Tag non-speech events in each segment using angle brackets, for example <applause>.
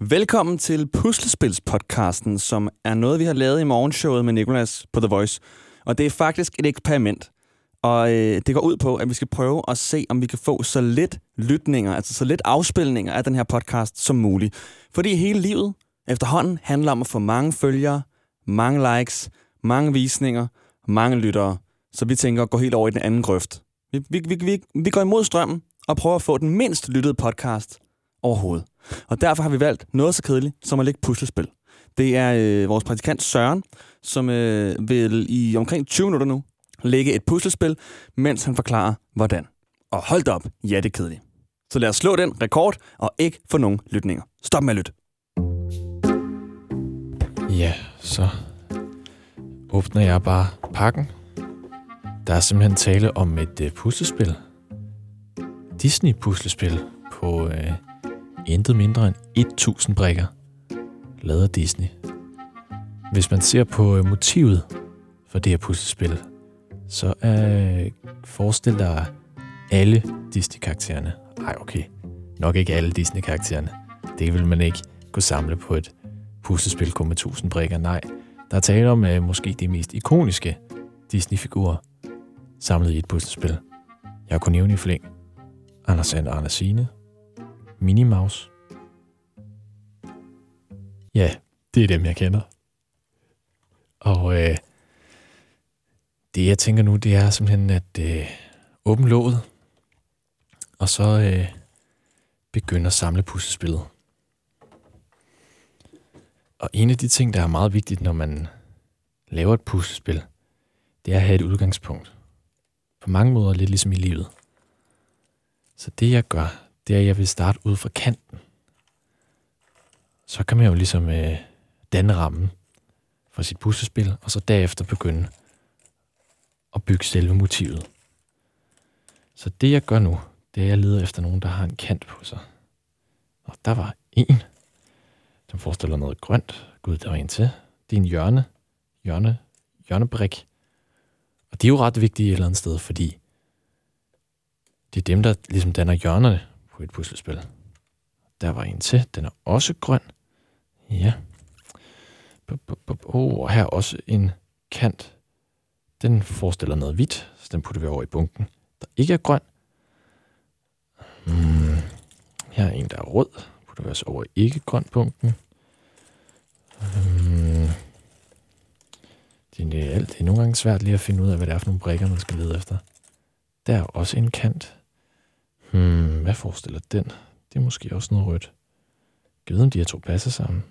Velkommen til Puslespilspodcasten, som er noget, vi har lavet i morgenshowet med Nikolas på The Voice. Og det er faktisk et eksperiment. Og øh, det går ud på, at vi skal prøve at se, om vi kan få så lidt lytninger, altså så lidt afspilninger af den her podcast som muligt. Fordi hele livet efterhånden handler om at få mange følgere, mange likes, mange visninger, mange lyttere. Så vi tænker at gå helt over i den anden grøft. Vi, vi, vi, vi, vi går imod strømmen og prøver at få den mindst lyttede podcast overhovedet. Og derfor har vi valgt noget så kedeligt som at lægge puslespil. Det er øh, vores praktikant Søren, som øh, vil i omkring 20 minutter nu lægge et puslespil, mens han forklarer, hvordan. Og hold op, ja, det er kedeligt. Så lad os slå den rekord og ikke få nogen lytninger. Stop med at lytte. Ja, så åbner jeg bare pakken. Der er simpelthen tale om et øh, puslespil. Disney-puslespil på øh, intet mindre end 1000 brikker, lavet af Disney. Hvis man ser på øh, motivet for det her puslespil, så er forestil dig alle Disney-karaktererne. Ej, okay. Nok ikke alle Disney-karaktererne. Det vil man ikke kunne samle på et puslespil kun med 1000 brikker. Nej, der er tale om uh, måske de mest ikoniske Disney-figurer samlet i et puslespil. Jeg kunne nævne i flæng. Anders Sand og Andersine. Minnie Mouse. Ja, det er dem, jeg kender. Og øh, det, jeg tænker nu, det er simpelthen at øh, åbne låget, og så øh, begynde at samle puslespillet. Og en af de ting, der er meget vigtigt, når man laver et puslespil, det er at have et udgangspunkt. På mange måder lidt ligesom i livet. Så det jeg gør, det er, at jeg vil starte ud fra kanten. Så kan man jo ligesom øh, danne rammen for sit puslespil, og så derefter begynde at bygge selve motivet. Så det jeg gør nu, det er, at jeg leder efter nogen, der har en kant på sig. Og der var en, som forestiller noget grønt. Gud, der var en til. Det er en hjørne. Hjørne. Hjørnebrik. Og det er jo ret vigtigt et eller andet sted, fordi det er dem, der ligesom danner hjørnerne på et puslespil. Der var en til. Den er også grøn. Ja. Oh, og her også en kant. Den forestiller noget hvidt, så den putter vi over i bunken, der ikke er grøn. Hmm. Her er en, der er rød. Putter vi også over i ikke grøn bunken. Hmm. Det er, alt, det er nogle gange svært lige at finde ud af, hvad det er for nogle brikker, man skal lede efter. Der er også en kant. Hmm, hvad forestiller den? Det er måske også noget rødt. Jeg ved, om de her to passer sammen.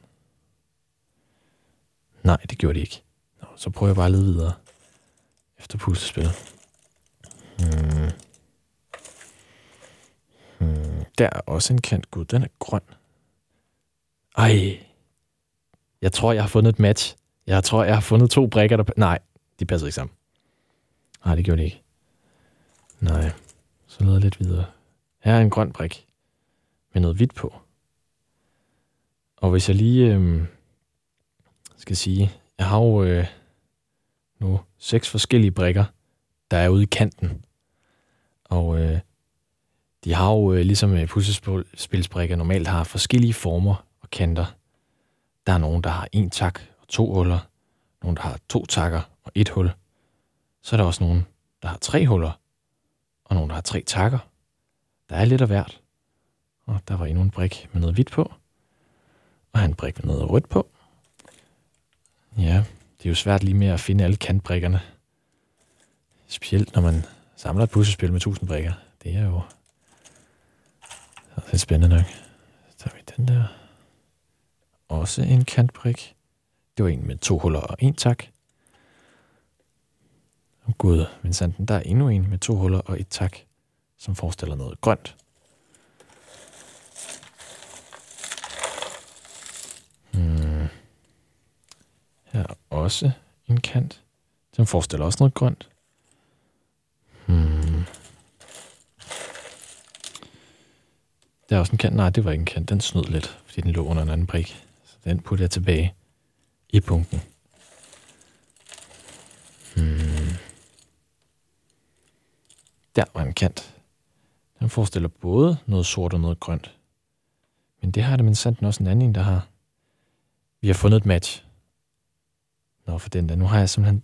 Nej, det gjorde de ikke. Nå, så prøver jeg bare at lede videre efter puslespillet. Hmm. Hmm. Der er også en kant. Gud, den er grøn. Ej. Jeg tror, jeg har fundet et match. Jeg tror, jeg har fundet to brækker, der... Nej, de passer ikke sammen. Nej, det gjorde de ikke. Nej. Så leder jeg lidt videre. Her er en grøn brik med noget hvidt på. Og hvis jeg lige øh, skal sige, jeg har jo øh, nu seks forskellige brikker, der er ude i kanten. Og øh, de har jo, øh, ligesom øh, puslespilsbrikker normalt har, forskellige former og kanter. Der er nogen, der har en tak og to huller. Nogen, der har to takker og et hul. Så er der også nogen, der har tre huller. Og nogen, der har tre takker. Der er lidt af hvert. Og der var endnu en brik med noget hvidt på. Og en brik med noget rødt på. Ja, det er jo svært lige med at finde alle kantbrikkerne. Specielt når man samler et puslespil med 1000 brikker. Det er jo det er spændende nok. Så tager vi den der. Også en kantbrik. Det var en med to huller og en tak. Gud, Vincenten, der er endnu en med to huller og et tak, som forestiller noget grønt. Hmm. Her er også en kant, som forestiller også noget grønt. Hmm. Der er også en kant. Nej, det var ikke en kant. Den snød lidt, fordi den lå under en anden brik. Så den putter jeg tilbage i punkten. Hmm. Der var en kant. Den forestiller både noget sort og noget grønt. Men det har det men sandt også en anden, der har. Vi har fundet et match. Nå, for den der. Nu har jeg simpelthen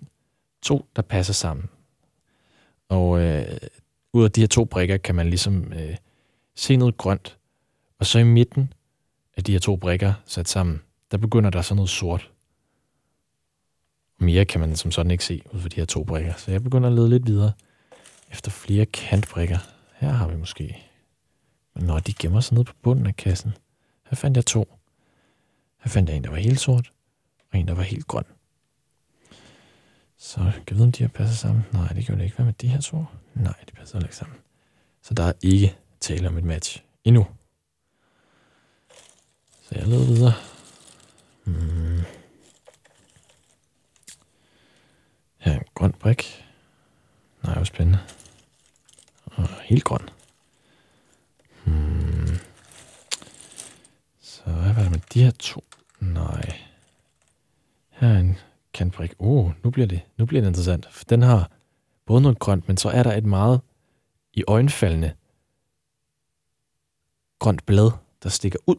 to, der passer sammen. Og øh, ud af de her to brikker kan man ligesom øh, se noget grønt. Og så i midten af de her to brikker sat sammen, der begynder der så noget sort. Mere kan man som sådan ikke se ud af de her to brikker. Så jeg begynder at lede lidt videre efter flere kantbrikker. Her har vi måske... Nå, de gemmer sig nede på bunden af kassen. Her fandt jeg to. Her fandt jeg en, der var helt sort, og en, der var helt grøn. Så kan jeg vide, om de her passer sammen? Nej, det gjorde det ikke. Hvad med de her to? Nej, de passer ikke sammen. Så der er ikke tale om et match endnu. Så jeg leder videre. Hmm. Her er en grøn brik. Nej, hvor spændende. Helt grøn. Hmm. Så hvad var det med de her to? Nej. Her er en kantbrik. Oh, uh, nu bliver det, nu bliver det interessant. For den har både noget grønt, men så er der et meget i øjenfaldende grønt blad, der stikker ud.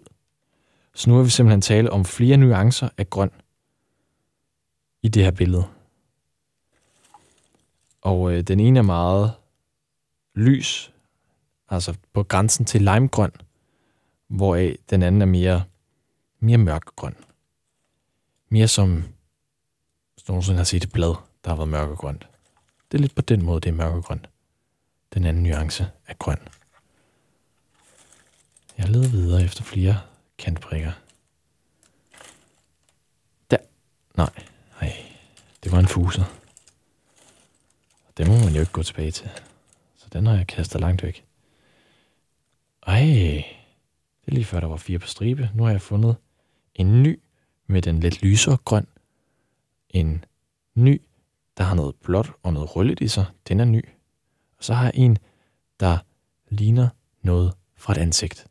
Så nu vil vi simpelthen tale om flere nuancer af grøn i det her billede. Og øh, den ene er meget lys, altså på grænsen til limegrøn, hvoraf den anden er mere, mere mørkegrøn. Mere som, hvis nogensinde har set et blad, der har været mørkegrønt. Det er lidt på den måde, det er mørkegrønt. Den anden nuance er grøn. Jeg leder videre efter flere kantprikker. Der. Nej. Nej. Det var en fuser. Det må man jo ikke gå tilbage til. Den har jeg kastet langt væk. Ej, det er lige før der var fire på stribe. Nu har jeg fundet en ny med den lidt lysere grøn. En ny, der har noget blåt og noget røllet i sig. Den er ny. Og så har jeg en, der ligner noget fra et ansigt.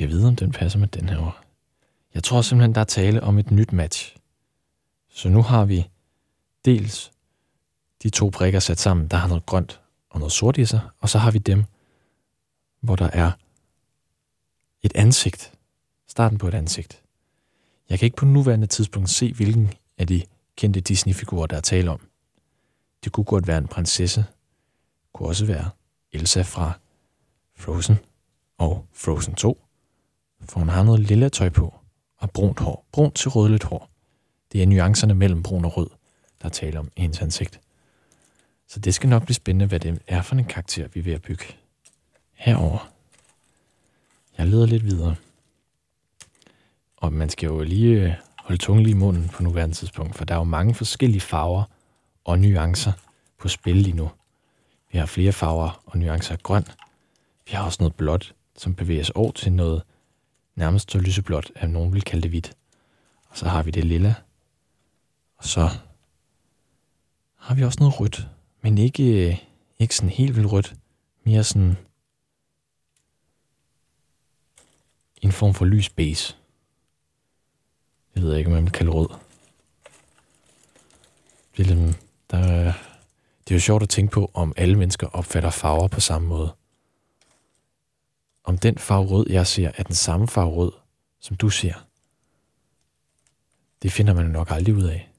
Jeg ved, om den passer med den her. Jeg tror simpelthen, der er tale om et nyt match. Så nu har vi dels de to brikker sat sammen, der har noget grønt og noget sort i sig, og så har vi dem, hvor der er et ansigt. Starten på et ansigt. Jeg kan ikke på nuværende tidspunkt se, hvilken af de kendte Disney-figurer, der er tale om. Det kunne godt være en prinsesse. Det kunne også være Elsa fra Frozen og Frozen 2. For hun har noget lille tøj på og brunt hår. Brunt til rødligt hår. Det er nuancerne mellem brun og rød, der taler om i hendes ansigt. Så det skal nok blive spændende, hvad det er for en karakter, vi er ved at bygge. Herover. Jeg leder lidt videre. Og man skal jo lige øh, holde tungen lige i munden på nuværende tidspunkt, for der er jo mange forskellige farver og nuancer på spil lige nu. Vi har flere farver og nuancer af grøn. Vi har også noget blåt, som bevæger sig over til noget nærmest så lyseblåt, at nogen vil kalde det hvidt. Og så har vi det lilla. Og så har vi også noget rødt, men ikke, øh, ikke sådan helt vildt rødt. Mere sådan en form for lys base. Jeg ved ikke, om man vil kalde rød. Det er, lidt, der, det er jo sjovt at tænke på, om alle mennesker opfatter farver på samme måde. Om den farve rød, jeg ser, er den samme farve rød, som du ser. Det finder man nok aldrig ud af.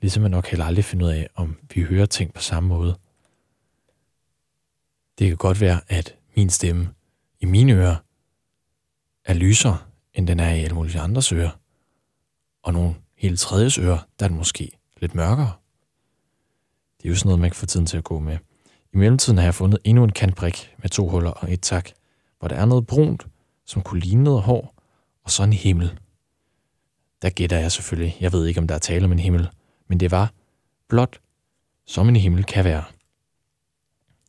Ligesom man nok heller aldrig finder ud af, om vi hører ting på samme måde. Det kan godt være, at min stemme i mine ører er lysere, end den er i alle mulige andres ører. Og nogle helt tredjes ører, der er den måske lidt mørkere. Det er jo sådan noget, man kan få tiden til at gå med. I mellemtiden har jeg fundet endnu en kantbrik med to huller og et tak, hvor der er noget brunt, som kunne ligne noget hår, og så en himmel. Der gætter jeg selvfølgelig. Jeg ved ikke, om der er tale om en himmel, men det var blot, som en himmel kan være.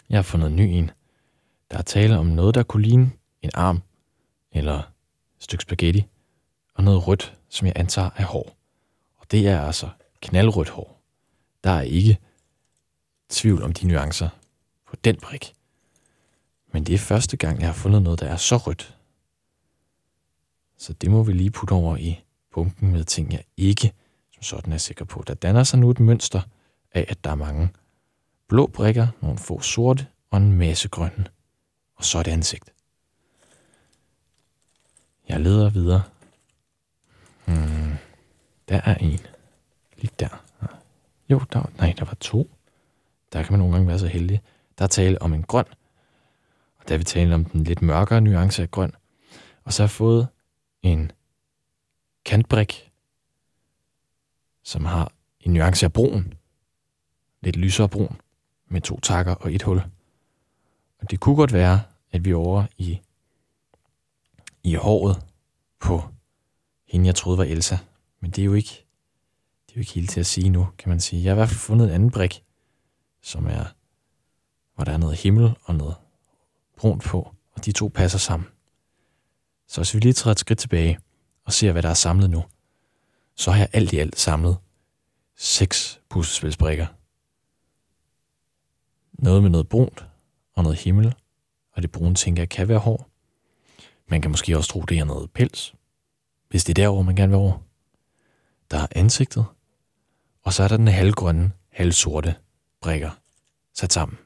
Jeg har fundet en ny en. Der er tale om noget, der kunne ligne en arm, eller et stykke spaghetti, og noget rødt, som jeg antager er hår. Og det er altså knaldrødt hår. Der er ikke tvivl om de nuancer på den brik. Men det er første gang, jeg har fundet noget, der er så rødt. Så det må vi lige putte over i bunken med ting, jeg ikke sådan er sikker på. Der danner sig nu et mønster af, at der er mange blå brikker, nogle få sorte og en masse grønne. Og så et ansigt. Jeg leder videre. Hmm. Der er en. Lige der. Jo, der var, nej, der var to. Der kan man nogle gange være så heldig. Der er tale om en grøn. Og der vi tale om den lidt mørkere nuance af grøn. Og så har jeg fået en kantbrik, som har en nuance af brun. Lidt lysere brun. Med to takker og et hul. Og det kunne godt være, at vi er over i, i håret på hende, jeg troede var Elsa. Men det er jo ikke, det er jo ikke helt til at sige nu, kan man sige. Jeg har i hvert fald fundet en anden brik, som er, hvor der er noget himmel og noget brunt på, og de to passer sammen. Så hvis vi lige træder et skridt tilbage og ser, hvad der er samlet nu, så har jeg alt i alt samlet seks puslespilsbrikker. Noget med noget brunt og noget himmel, og det brune tænker jeg kan være hår. Man kan måske også tro, det er noget pels, hvis det er derovre, man gerne vil over. Der er ansigtet, og så er der den halvgrønne, halvsorte brikker sat sammen.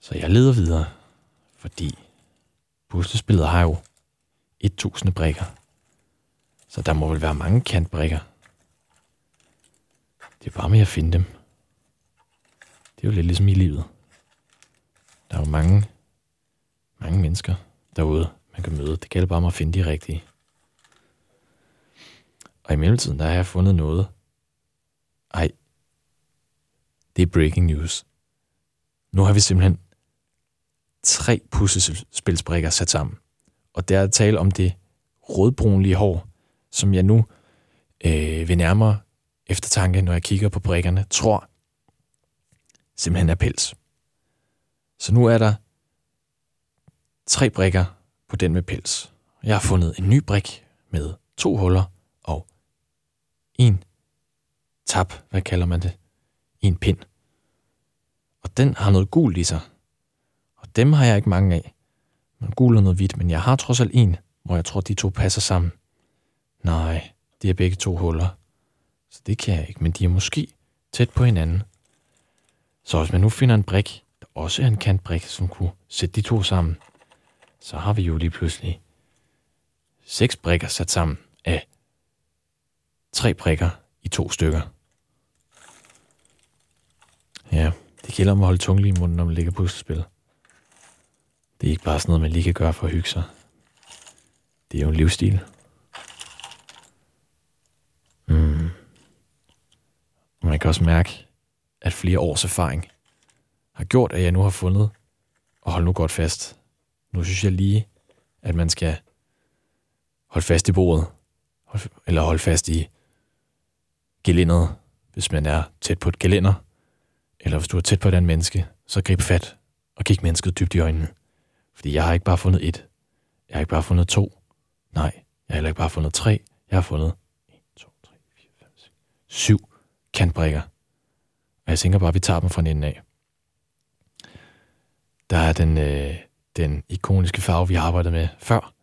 Så jeg leder videre, fordi puslespillet har jo 1000 brikker. Så der må vel være mange kantbrikker. Det er bare med at finde dem. Det er jo lidt ligesom i livet. Der er jo mange, mange mennesker derude, man kan møde. Det gælder bare om at finde de rigtige. Og i mellemtiden, der har jeg fundet noget. Ej, det er breaking news. Nu har vi simpelthen tre puslespilsbrikker sat sammen. Og der er tale om det rødbrunlige hår, som jeg nu øh, ved nærmere eftertanke, når jeg kigger på brikkerne, tror simpelthen er pels. Så nu er der tre brikker på den med pels. Jeg har fundet en ny brik med to huller og en tap, hvad kalder man det? En pind. Og den har noget gult i sig. Og dem har jeg ikke mange af. Man gul og noget hvidt, men jeg har trods alt en, hvor jeg tror, de to passer sammen. De har begge to huller. Så det kan jeg ikke, men de er måske tæt på hinanden. Så hvis man nu finder en brik, der også er en kantbrik, som kunne sætte de to sammen, så har vi jo lige pludselig seks brikker sat sammen af tre brikker i to stykker. Ja, det gælder om at holde tungen lige i munden, når man ligger puslespil. Det er ikke bare sådan noget, man lige kan gøre for at hygge sig. Det er jo en livsstil. Mm. Man kan også mærke, at flere års erfaring har gjort, at jeg nu har fundet, og hold nu godt fast, nu synes jeg lige, at man skal holde fast i bordet, eller holde fast i gelænderet, hvis man er tæt på et gelænder, eller hvis du er tæt på et andet menneske, så grib fat og kig mennesket dybt i øjnene. Fordi jeg har ikke bare fundet et. Jeg har ikke bare fundet to. Nej, jeg har heller ikke bare fundet tre. Jeg har fundet 1, 2, 3, 4, 5, 6, 7 kantbrikker. Og jeg tænker bare, at vi tager dem fra en af. Der er den, øh, den ikoniske farve, vi har arbejdet med før.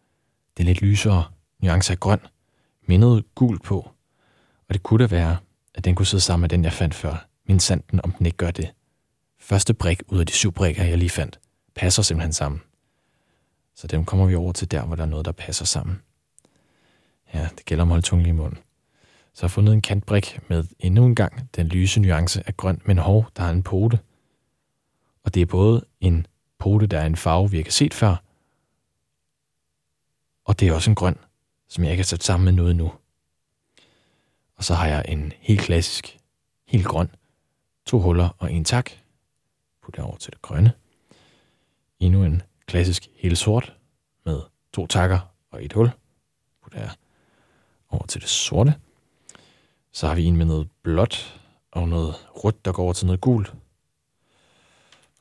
Den lidt lysere nuance af grøn, med noget gul på. Og det kunne da være, at den kunne sidde sammen med den, jeg fandt før. Min sanden, om den ikke gør det. Første brik ud af de syv brikker, jeg lige fandt, passer simpelthen sammen. Så dem kommer vi over til der, hvor der er noget, der passer sammen. Ja, det gælder om at holde tungen i munden. Så har jeg fundet en kantbrik med endnu en gang den lyse nuance af grøn, men hov, der har en pote. Og det er både en pote, der er en farve, vi ikke har set før, og det er også en grøn, som jeg ikke har sat sammen med noget nu. Og så har jeg en helt klassisk, helt grøn, to huller og en tak. Put det over til det grønne. Endnu en klassisk helt sort med to takker og et hul. Putter det over til det sorte. Så har vi en med noget blåt og noget rødt, der går over til noget gult.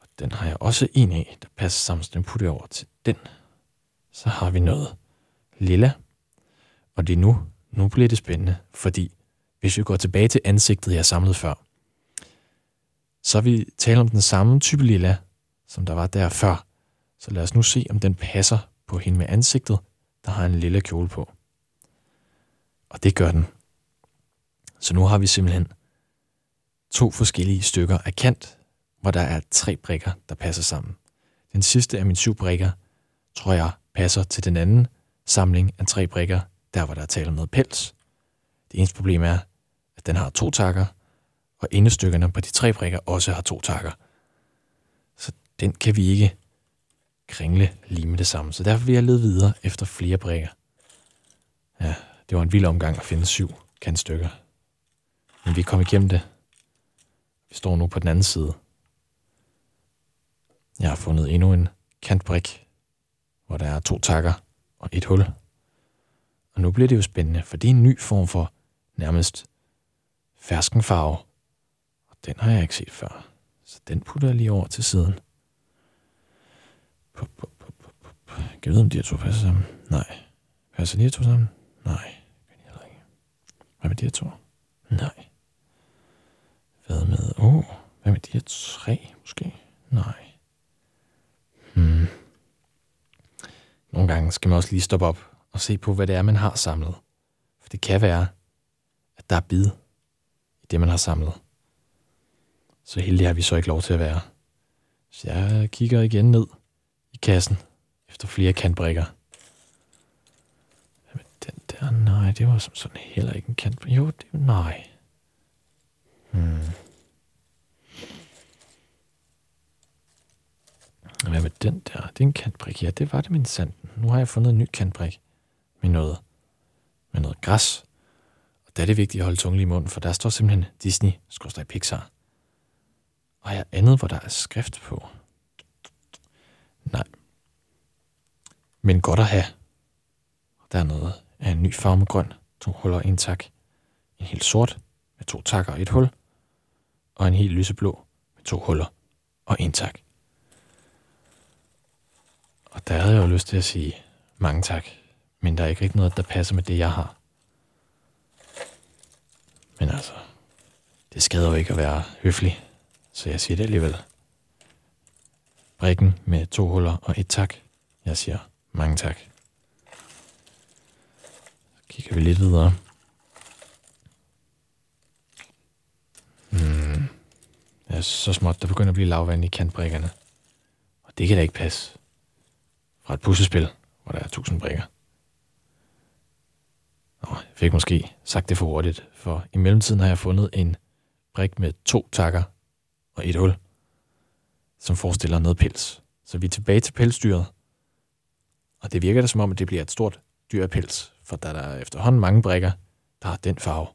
Og den har jeg også en af, der passer sammen, så den putter jeg over til den. Så har vi noget lilla. Og det er nu, nu bliver det spændende, fordi hvis vi går tilbage til ansigtet, jeg samlede før, så vi taler om den samme type lilla, som der var der før. Så lad os nu se, om den passer på hende med ansigtet, der har en lille kjole på. Og det gør den. Så nu har vi simpelthen to forskellige stykker af kant, hvor der er tre brikker, der passer sammen. Den sidste af mine syv brikker, tror jeg, passer til den anden samling af tre brikker, der hvor der er tale om noget pels. Det eneste problem er, at den har to takker, og indestykkerne på de tre brikker også har to takker. Så den kan vi ikke kringle lige med det samme. Så derfor vil jeg lede videre efter flere brikker. Ja, det var en vild omgang at finde syv kantstykker. Men vi kom igennem det. Vi står nu på den anden side. Jeg har fundet endnu en kantbrik, hvor der er to takker og et hul. Og nu bliver det jo spændende, for det er en ny form for nærmest ferskenfarve. Og den har jeg ikke set før. Så den putter jeg lige over til siden. Pup, pup, pup, pup, pup. Kan jeg vide, om de her to passer sammen? Nej. Passer de her to sammen? Nej. Kan de ikke. Hvad med de her to? Nej. Hvad med... Åh, oh, hvad med de her tre, måske? Nej. Hmm. Nogle gange skal man også lige stoppe op og se på, hvad det er, man har samlet. For det kan være, at der er bid i det, man har samlet. Så heldig har vi så ikke lov til at være. Så jeg kigger igen ned i kassen efter flere kantbrikker. Hvad med den der? Nej, det var som sådan heller ikke en kantbrik. Jo, det nej. Hmm. Hvad med den der? Det er en kantbrik. Ja, det var det min sand. Nu har jeg fundet en ny kantbrik med noget, med noget græs. Og der er det vigtigt at holde tungen i munden, for der står simpelthen Disney, skorstræk Pixar. Og jeg andet, hvor der er skrift på. Nej. Men godt at have. Der er noget af en ny farve med grøn. To huller og en tak. En helt sort med to takker og et hul. Og en helt lyseblå med to huller og en tak. Og der havde jeg jo lyst til at sige mange tak, men der er ikke rigtig noget, der passer med det, jeg har. Men altså, det skader jo ikke at være høflig, så jeg siger det alligevel. Brikken med to huller og et tak. Jeg siger mange tak. Så kigger vi lidt videre. Ja, så småt, der begynder at blive lavvand i kantbrikkerne. Og det kan da ikke passe fra et puslespil, hvor der er tusind brikker. Nå, jeg fik måske sagt det for hurtigt, for i mellemtiden har jeg fundet en brik med to takker og et hul, som forestiller noget pels. Så vi er tilbage til pelsdyret, og det virker da som om, at det bliver et stort dyr af pels, for der er efterhånden mange brikker, der har den farve.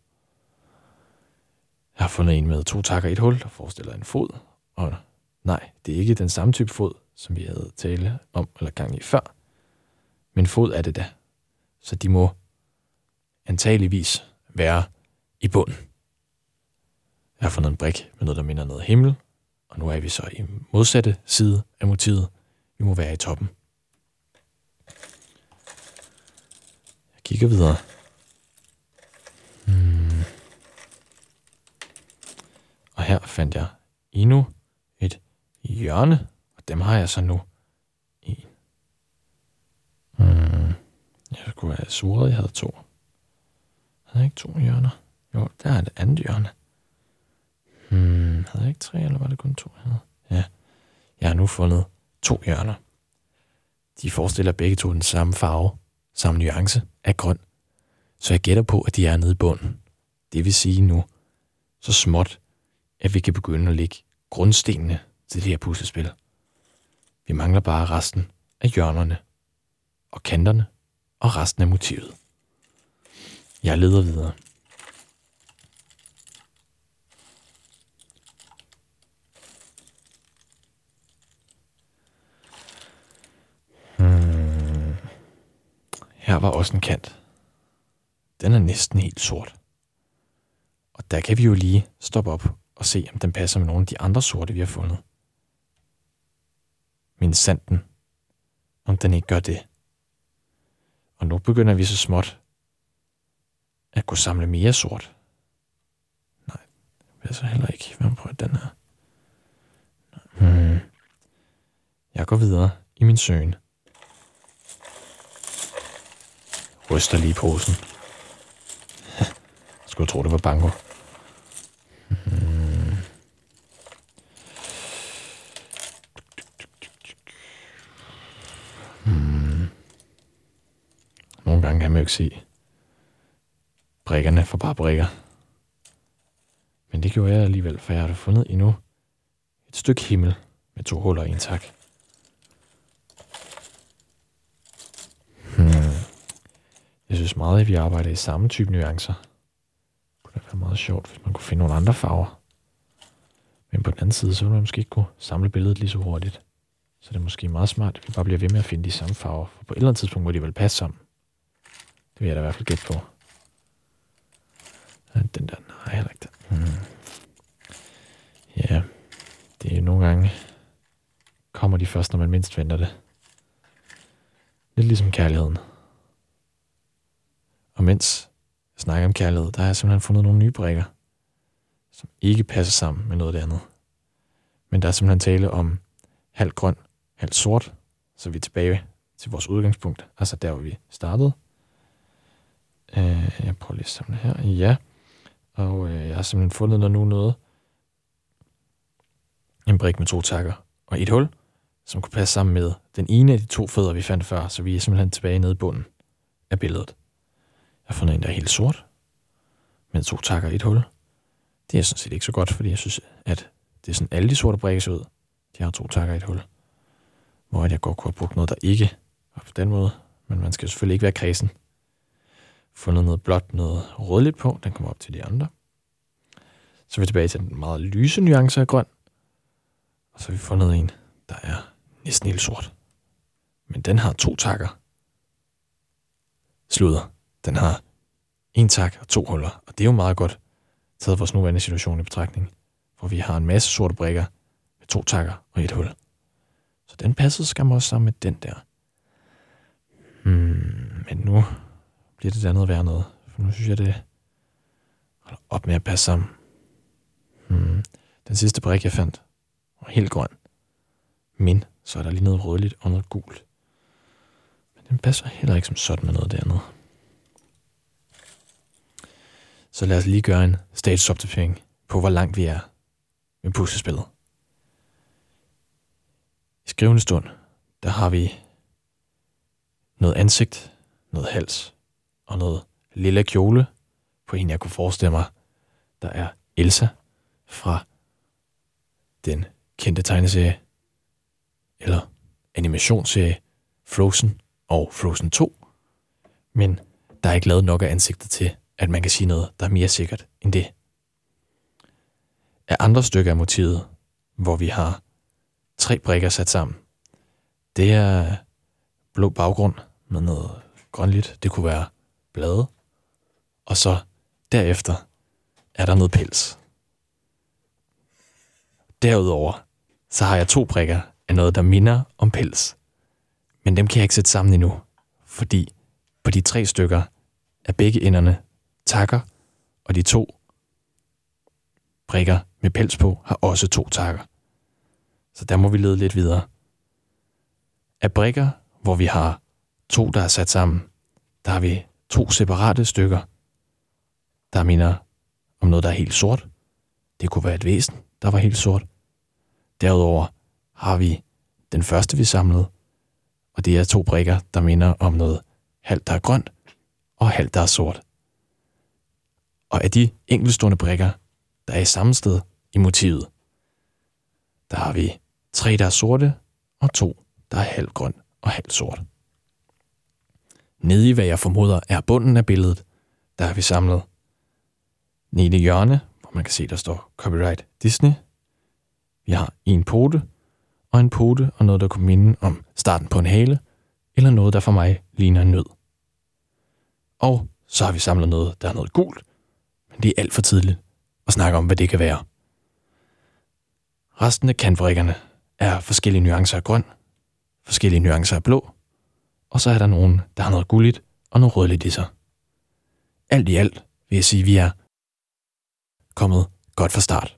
Jeg har fundet en med to takker i et hul, der forestiller en fod, og nej, det er ikke den samme type fod, som vi havde tale om eller gang i før. Men fod er det da. Så de må antageligvis være i bunden. Jeg har fundet en brik med noget, der minder noget himmel, og nu er vi så i modsatte side af motivet. Vi må være i toppen. Jeg kigger videre. Hmm. Og her fandt jeg endnu et hjørne dem har jeg så nu. En. Hmm. Jeg skulle have suret, jeg havde to. Havde jeg ikke to hjørner? Jo, der er et andet hjørne. Hmm, havde jeg ikke tre, eller var det kun to, jeg havde? Ja, jeg har nu fundet to hjørner. De forestiller begge to den samme farve, samme nuance af grøn. Så jeg gætter på, at de er nede i bunden. Det vil sige nu, så småt, at vi kan begynde at lægge grundstenene til det her puslespil. Vi mangler bare resten af hjørnerne og kanterne og resten af motivet. Jeg leder videre. Hmm. Her var også en kant. Den er næsten helt sort. Og der kan vi jo lige stoppe op og se, om den passer med nogle af de andre sorte, vi har fundet min sanden, om den ikke gør det. Og nu begynder vi så småt at kunne samle mere sort. Nej, det passer heller ikke. Hvad prøver den her? Hmm. Jeg går videre i min søgen. Ryster lige posen. Jeg <laughs> skulle tro, det var banko. Hmm. Kan man jo ikke se brikkerne for bare brikker. Men det gjorde jeg alligevel, for jeg har fundet endnu et stykke himmel med to huller i en tak. Hmm. Jeg synes meget, at vi arbejder i samme type nuancer. Det kunne være meget sjovt, hvis man kunne finde nogle andre farver. Men på den anden side, så ville man måske ikke kunne samle billedet lige så hurtigt. Så det er måske meget smart, at vi bare bliver ved med at finde de samme farver. For på et eller andet tidspunkt må de vel passe sammen. Det vil jeg da i hvert fald gætte på. Den der, nej, heller ikke den. Hmm. Ja, det er nogle gange, kommer de først, når man mindst venter det. Lidt ligesom kærligheden. Og mens jeg snakker om kærlighed, der har jeg simpelthen fundet nogle nye brækker, som ikke passer sammen med noget af det andet. Men der er simpelthen tale om halvt grøn, halvt sort, så vi er tilbage til vores udgangspunkt, altså der, hvor vi startede. Øh, jeg prøver lige at samle her. Ja, og øh, jeg har simpelthen fundet noget nu noget. En brik med to takker og et hul, som kunne passe sammen med den ene af de to fødder, vi fandt før, så vi er simpelthen tilbage nede i bunden af billedet. Jeg har fundet en, der er helt sort, med to takker og et hul. Det er sådan set ikke så godt, fordi jeg synes, at det er sådan, alle de sorte brikker ser ud. De har to takker og et hul. Hvor jeg godt kunne have brugt noget, der ikke var på den måde. Men man skal selvfølgelig ikke være kredsen. Fundet noget blåt, noget rødligt på. Den kommer op til de andre. Så er vi tilbage til den meget lyse nuance af grøn. Og så har vi fundet en, der er næsten helt sort. Men den har to takker. Sluder. Den har en tak og to huller. Og det er jo meget godt, taget vores nuværende situation i betragtning. Hvor vi har en masse sorte brikker med to takker og et hul. Så den passede skam også sammen med den der. Hmm, men nu bliver det der noget værd noget. For nu synes jeg, det holder op med at passe sammen. Hmm. Den sidste brik, jeg fandt, var helt grøn. Men så er der lige noget rødligt og noget gult. Men den passer heller ikke som sådan med noget dernede. Så lad os lige gøre en statusopdatering på, hvor langt vi er med puslespillet. I skrivende stund, der har vi noget ansigt, noget hals og noget lille kjole på en, jeg kunne forestille mig, der er Elsa fra den kendte tegneserie eller animationsserie Frozen og Frozen 2. Men der er ikke lavet nok af ansigtet til, at man kan sige noget, der er mere sikkert end det. Af andre stykker af motivet, hvor vi har tre brikker sat sammen, det er blå baggrund med noget grønligt. Det kunne være blade. Og så derefter er der noget pels. Derudover så har jeg to prikker af noget, der minder om pels. Men dem kan jeg ikke sætte sammen endnu, fordi på de tre stykker er begge enderne takker, og de to prikker med pels på har også to takker. Så der må vi lede lidt videre. Af brikker, hvor vi har to, der er sat sammen, der har vi to separate stykker, der minder om noget, der er helt sort. Det kunne være et væsen, der var helt sort. Derudover har vi den første, vi samlede, og det er to brikker, der minder om noget halvt, der er grønt, og halvt, der er sort. Og af de enkeltstående brikker, der er i samme sted i motivet, der har vi tre, der er sorte, og to, der er halvt grøn og halvt sort. Nede i, hvad jeg formoder er bunden af billedet, der har vi samlet nede i hjørne, hvor man kan se, der står Copyright Disney. Vi har en pote, og en pote og noget, der kunne minde om starten på en hale, eller noget, der for mig ligner en nød. Og så har vi samlet noget, der er noget gult, men det er alt for tidligt at snakke om, hvad det kan være. Resten af kantbrikkerne er forskellige nuancer af grøn, forskellige nuancer af blå, og så er der nogen, der har noget gulligt og noget rødligt i sig. Alt i alt vil jeg sige, at vi er kommet godt fra start.